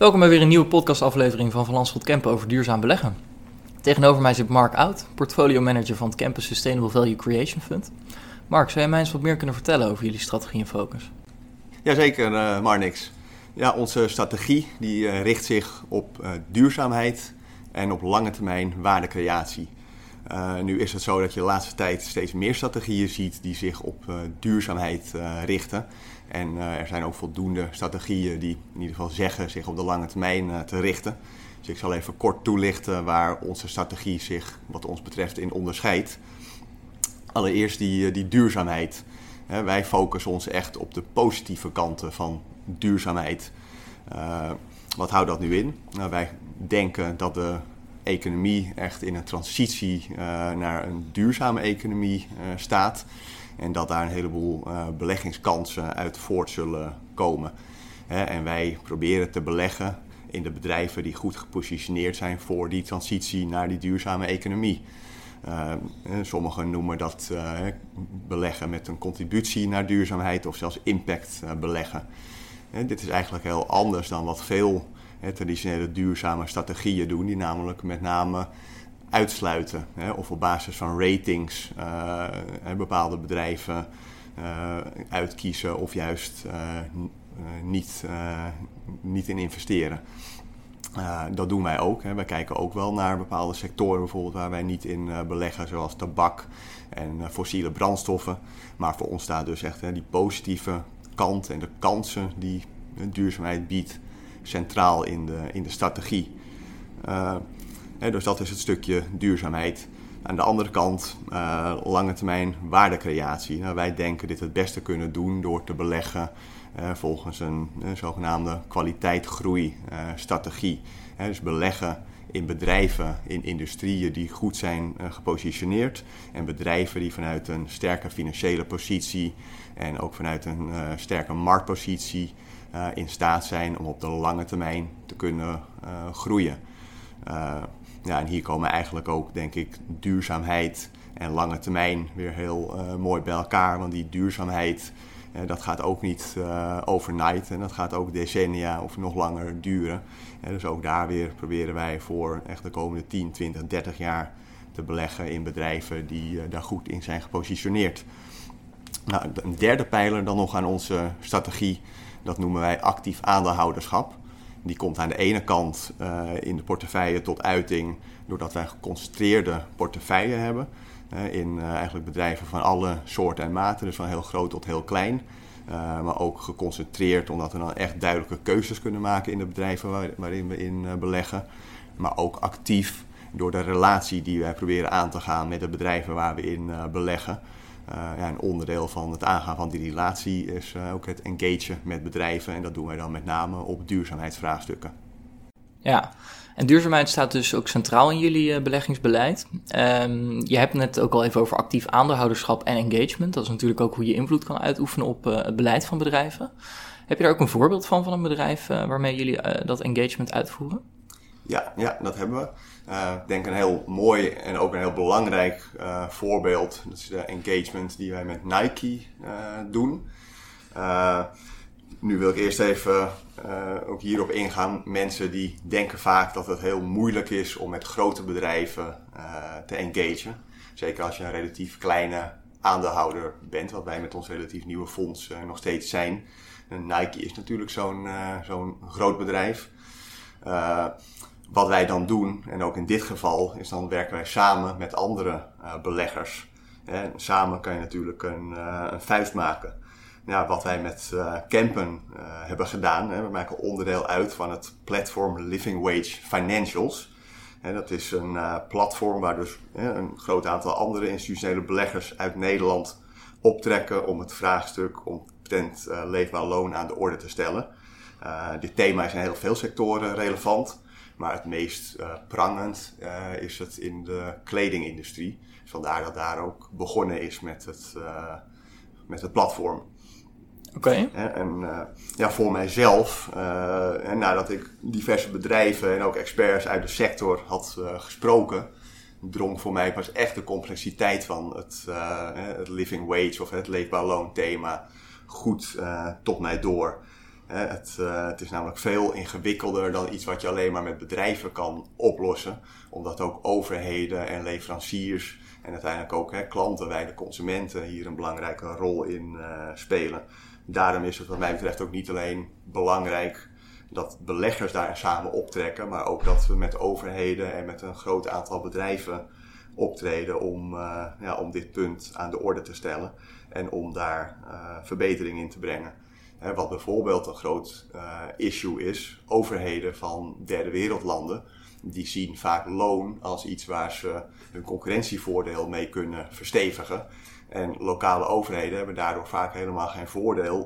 Welkom bij weer een nieuwe podcastaflevering van Van Landschot Kempen over duurzaam beleggen. Tegenover mij zit Mark Oud, portfolio manager van het Campus Sustainable Value Creation Fund. Mark, zou jij mij eens wat meer kunnen vertellen over jullie strategie en focus? Jazeker, uh, Marnix. Ja, onze strategie die, uh, richt zich op uh, duurzaamheid en op lange termijn waardecreatie. Nu is het zo dat je de laatste tijd steeds meer strategieën ziet die zich op duurzaamheid richten. En er zijn ook voldoende strategieën die in ieder geval zeggen zich op de lange termijn te richten. Dus ik zal even kort toelichten waar onze strategie zich wat ons betreft in onderscheidt. Allereerst die, die duurzaamheid. wij focussen ons echt op de positieve kanten van duurzaamheid. wat houdt dat nu in? Nou, wij denken dat de economie echt in een transitie naar een duurzame economie staat. En dat daar een heleboel uh, beleggingskansen uit voort zullen komen. en wij proberen te beleggen in de bedrijven die goed gepositioneerd zijn voor die transitie naar die duurzame economie. Sommigen noemen dat beleggen met een contributie naar duurzaamheid of zelfs impact beleggen. dit is eigenlijk heel anders dan wat veel traditionele duurzame strategieën doen, die namelijk met name uitsluiten. Hè, of op basis van ratings uh, bepaalde bedrijven uh, uitkiezen of juist uh, niet, niet in investeren. dat doen wij ook. Hè. Wij kijken ook wel naar bepaalde sectoren bijvoorbeeld waar wij niet in beleggen, zoals tabak en fossiele brandstoffen. Maar voor ons staat dus echt hè, die positieve kant en de kansen die duurzaamheid biedt centraal in de, in de strategie dus dat is het stukje duurzaamheid. Aan de andere kant, uh, lange termijn waardecreatie. Nou, wij denken dit het beste kunnen doen door te beleggen uh, volgens een, een zogenaamde kwaliteitgroei-strategie. Uh, dus beleggen in bedrijven, in industrieën die goed zijn gepositioneerd. En bedrijven die vanuit een sterke financiële positie en ook vanuit een sterke marktpositie in staat zijn om op de lange termijn te kunnen groeien. Ja, en hier komen eigenlijk ook, denk ik, duurzaamheid en lange termijn weer heel mooi bij elkaar. Want die duurzaamheid, dat gaat ook niet overnight en dat gaat ook decennia of nog langer duren. dus ook daar weer proberen wij voor echt de komende 10, 20, 30 jaar te beleggen in bedrijven die daar goed in zijn gepositioneerd. Nou, een derde pijler dan nog aan onze strategie, dat noemen wij actief aandeelhouderschap. Die komt aan de ene kant uh, in de portefeuille tot uiting doordat wij geconcentreerde portefeuille hebben. Uh, in uh, eigenlijk bedrijven van alle soorten en maten, dus van heel groot tot heel klein. maar ook geconcentreerd omdat we dan echt duidelijke keuzes kunnen maken in de bedrijven waar, waarin we in beleggen. Maar ook actief door de relatie die wij proberen aan te gaan met de bedrijven waar we in beleggen. Uh, ja, een onderdeel van het aangaan van die relatie is uh, ook het engagen met bedrijven. En dat doen wij dan met name op duurzaamheidsvraagstukken. Ja, en duurzaamheid staat dus ook centraal in jullie uh, beleggingsbeleid. Um, je hebt net ook al even over actief aandeelhouderschap en engagement. Dat is natuurlijk ook hoe je invloed kan uitoefenen op het beleid van bedrijven. Heb je daar ook een voorbeeld van, van een bedrijf waarmee jullie dat engagement uitvoeren? Ja, ja, dat hebben we. Uh, ik denk een heel mooi en ook een heel belangrijk uh, voorbeeld. Dat is de engagement die wij met Nike uh, doen. nu wil ik eerst even ook hierop ingaan. Mensen die denken vaak dat het heel moeilijk is om met grote bedrijven te engagen. Zeker als je een relatief kleine aandeelhouder bent, wat wij met ons relatief nieuwe fonds nog steeds zijn. En Nike is natuurlijk zo'n zo'n groot bedrijf wat wij dan doen, en ook in dit geval, is dan werken wij samen met andere uh, beleggers. En samen kan je natuurlijk een, uh, een vuist maken. Ja, wat wij met uh, Campen hebben gedaan, hè, we maken onderdeel uit van het platform Living Wage Financials. En dat is een platform waar dus een groot aantal andere institutionele beleggers uit Nederland optrekken om het vraagstuk omtrent leefbaar loon aan de orde te stellen. dit thema is in heel veel sectoren relevant. Maar het meest uh, prangend uh, is het in de kledingindustrie. Vandaar dat daar ook begonnen is met het, uh, met het platform. Oké. Okay. En ja, voor mijzelf, en nadat ik diverse bedrijven en ook experts uit de sector had gesproken, drong voor mij pas echt de complexiteit van het, het living wage of het leefbaar loon thema goed tot mij door. Het, het, is namelijk veel ingewikkelder dan iets wat je alleen maar met bedrijven kan oplossen. Omdat ook overheden en leveranciers en uiteindelijk ook hè, klanten, wij de consumenten, hier een belangrijke rol in spelen. Daarom is het wat mij betreft ook niet alleen belangrijk dat beleggers daar samen optrekken, maar ook dat we met overheden en met een groot aantal bedrijven optreden om, uh, ja, om dit punt aan de orde te stellen en om daar verbetering in te brengen. Wat bijvoorbeeld een groot uh, issue is, overheden van derde wereldlanden, die zien vaak loon als iets waar ze hun concurrentievoordeel mee kunnen verstevigen. En lokale overheden hebben daardoor vaak helemaal geen voordeel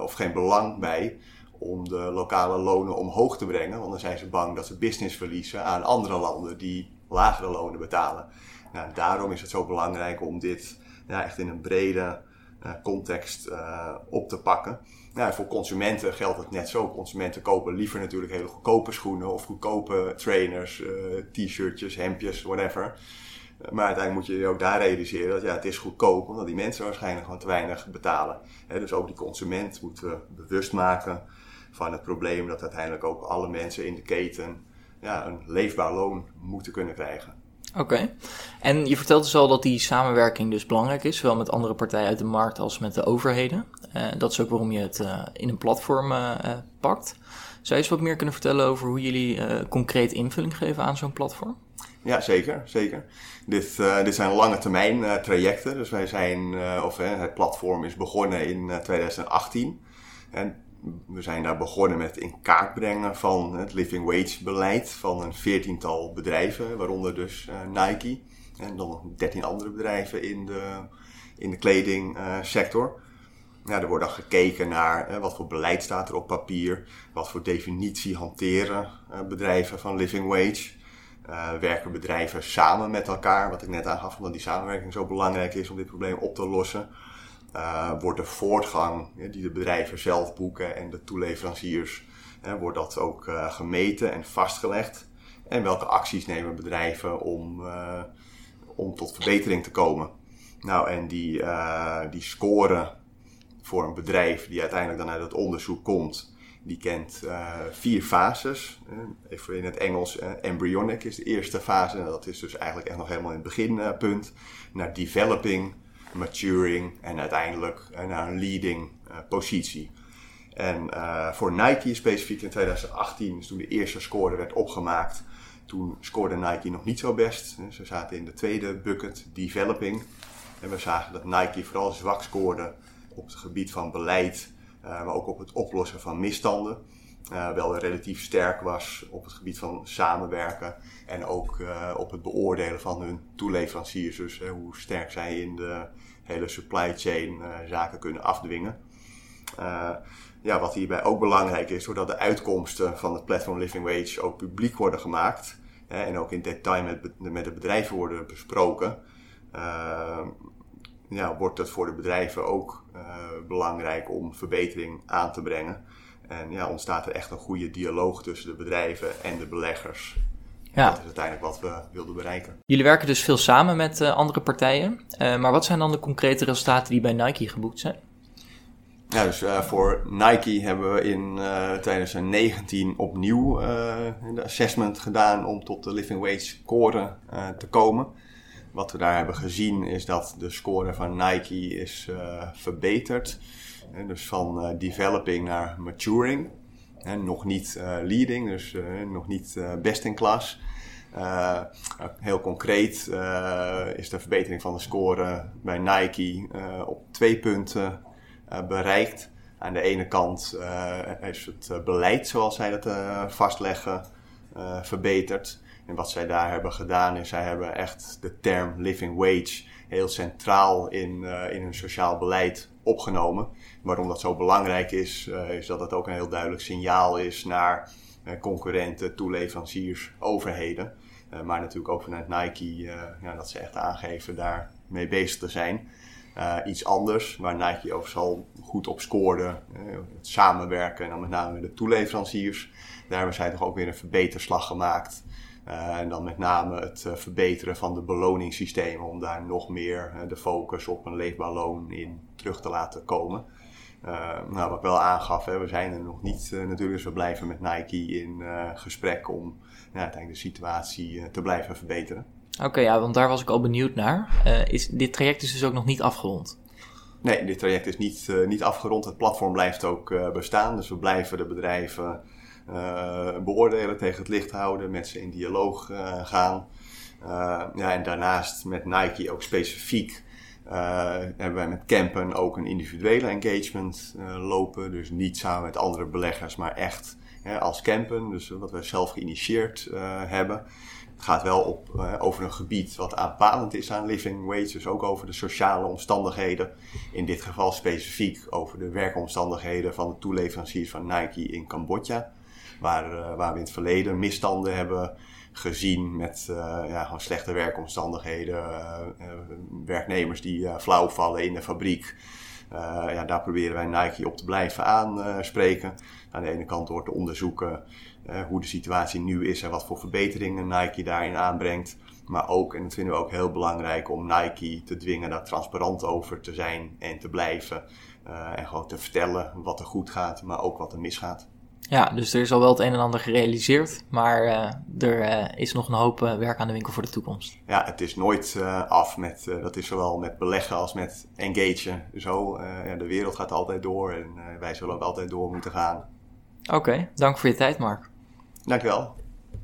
of geen belang bij om de lokale lonen omhoog te brengen. Want dan zijn ze bang dat ze business verliezen aan andere landen die lagere lonen betalen. Nou, daarom is het zo belangrijk om dit echt in een brede context uh, op te pakken. Nou, voor consumenten geldt het net zo. Consumenten kopen liever natuurlijk hele goedkope schoenen of goedkope trainers, uh, t-shirtjes, hemdjes, whatever. Maar uiteindelijk moet je je ook daar realiseren dat ja, het is goedkoop, omdat die mensen waarschijnlijk gewoon te weinig betalen. dus ook die consument moeten we bewust maken van het probleem dat uiteindelijk ook alle mensen in de keten ja, een leefbaar loon moeten kunnen krijgen. Oké. En je vertelt dus al dat die samenwerking dus belangrijk is, zowel met andere partijen uit de markt als met de overheden. Uh, dat is ook waarom je het uh, in een platform uh, pakt. Zou je eens wat meer kunnen vertellen over hoe jullie concreet invulling geven aan zo'n platform? Ja, zeker. zeker. Dit, dit zijn lange termijn trajecten. Dus wij zijn, of het platform is begonnen in 2018. En we zijn daar begonnen met in kaart brengen van het living wage beleid van een veertiental bedrijven, waaronder dus uh, Nike en dan nog dertien andere bedrijven in de, in de kledingsector. ja, er wordt dan gekeken naar uh, wat voor beleid staat er op papier, wat voor definitie hanteren bedrijven van living wage. werken bedrijven samen met elkaar, wat ik net aangaf, omdat die samenwerking zo belangrijk is om dit probleem op te lossen uh, wordt de voortgang die de bedrijven zelf boeken en de toeleveranciers, wordt dat ook uh, gemeten en vastgelegd? En welke acties nemen bedrijven om, uh, om tot verbetering te komen? Nou, en die, die score voor een bedrijf die uiteindelijk dan uit het onderzoek komt, die kent vier fases. even in het Engels, embryonic is de eerste fase. Dat is dus eigenlijk echt nog helemaal in het beginpunt. naar developing, maturing en uiteindelijk uh, naar een leading uh, positie. En uh, voor Nike specifiek in 2018, dus toen de eerste score werd opgemaakt, toen scoorde Nike nog niet zo best. Ze zaten in de tweede bucket, developing. En we zagen dat Nike vooral zwak scoorde op het gebied van beleid, maar ook op het oplossen van misstanden. Uh, wel relatief sterk was op het gebied van samenwerken en ook uh, op het beoordelen van hun toeleveranciers. Dus uh, hoe sterk zij in de hele supply chain zaken kunnen afdwingen. ja, wat hierbij ook belangrijk is, doordat de uitkomsten van het Platform Living Wage ook publiek worden gemaakt en ook in detail met, met de bedrijven worden besproken, ja, wordt het voor de bedrijven ook belangrijk om verbetering aan te brengen. En ja, ontstaat er echt een goede dialoog tussen de bedrijven en de beleggers. Ja. Dat is uiteindelijk wat we wilden bereiken. Jullie werken dus veel samen met uh, andere partijen. Uh, maar wat zijn dan de concrete resultaten die bij Nike geboekt zijn? Ja, dus uh, voor Nike hebben we in 2019 opnieuw een assessment gedaan om tot de living wage score te komen. Wat we daar hebben gezien is dat de score van Nike is verbeterd dus van uh, developing naar maturing. nog niet uh, leading, dus uh, nog niet best in class. heel concreet is de verbetering van de score bij Nike op twee punten bereikt. Aan de ene kant is het beleid zoals zij dat vastleggen verbeterd. En wat zij daar hebben gedaan is, zij hebben echt de term living wage heel centraal in, in hun sociaal beleid opgenomen. Waarom dat zo belangrijk is, uh, is dat het ook een heel duidelijk signaal is naar uh, concurrenten, toeleveranciers, overheden. Maar natuurlijk ook vanuit Nike, ja, dat ze echt aangeven daar mee bezig te zijn. iets anders, waar Nike overigens al goed op scoorde, het samenwerken en dan met name de toeleveranciers. Daar hebben zij toch ook weer een verbeterslag gemaakt. En dan met name het verbeteren van de beloningssystemen om daar nog meer de focus op een leefbaar loon in terug te laten komen. nou, wat ik wel aangaf, hè, we zijn er nog niet natuurlijk, dus we blijven met Nike in gesprek om ja, uiteindelijk de situatie te blijven verbeteren. Oké, ja, want daar was ik al benieuwd naar. is, dit traject is dus ook nog niet afgerond? Nee, dit traject is niet, niet afgerond. Het platform blijft ook bestaan, dus we blijven de bedrijven beoordelen, tegen het licht houden, met ze in dialoog gaan. ja, en daarnaast met Nike ook specifiek hebben wij met Campen ook een individuele engagement lopen. Dus niet samen met andere beleggers, maar echt hè, als Campen. Dus wat we zelf geïnitieerd hebben. Het gaat wel op, over een gebied wat aanpalend is aan living wage. Dus ook over de sociale omstandigheden. In dit geval specifiek over de werkomstandigheden van de toeleveranciers van Nike in Cambodja. Waar, waar we in het verleden misstanden hebben gezien met uh, ja, gewoon slechte werkomstandigheden, uh, werknemers die flauw vallen in de fabriek. ja, daar proberen wij Nike op te blijven aanspreken. Aan de ene kant door te onderzoeken hoe de situatie nu is en wat voor verbeteringen Nike daarin aanbrengt. Maar ook, en dat vinden we ook heel belangrijk, om Nike te dwingen daar transparant over te zijn en te blijven. en gewoon te vertellen wat er goed gaat, maar ook wat er misgaat. Ja, dus er is al wel het een en ander gerealiseerd, maar uh, er uh, is nog een hoop uh, werk aan de winkel voor de toekomst. Ja, het is nooit af met, dat is zowel met beleggen als met engagen. Zo, ja, de wereld gaat altijd door en wij zullen ook altijd door moeten gaan. Oké, okay, dank voor je tijd Mark. Dank wel.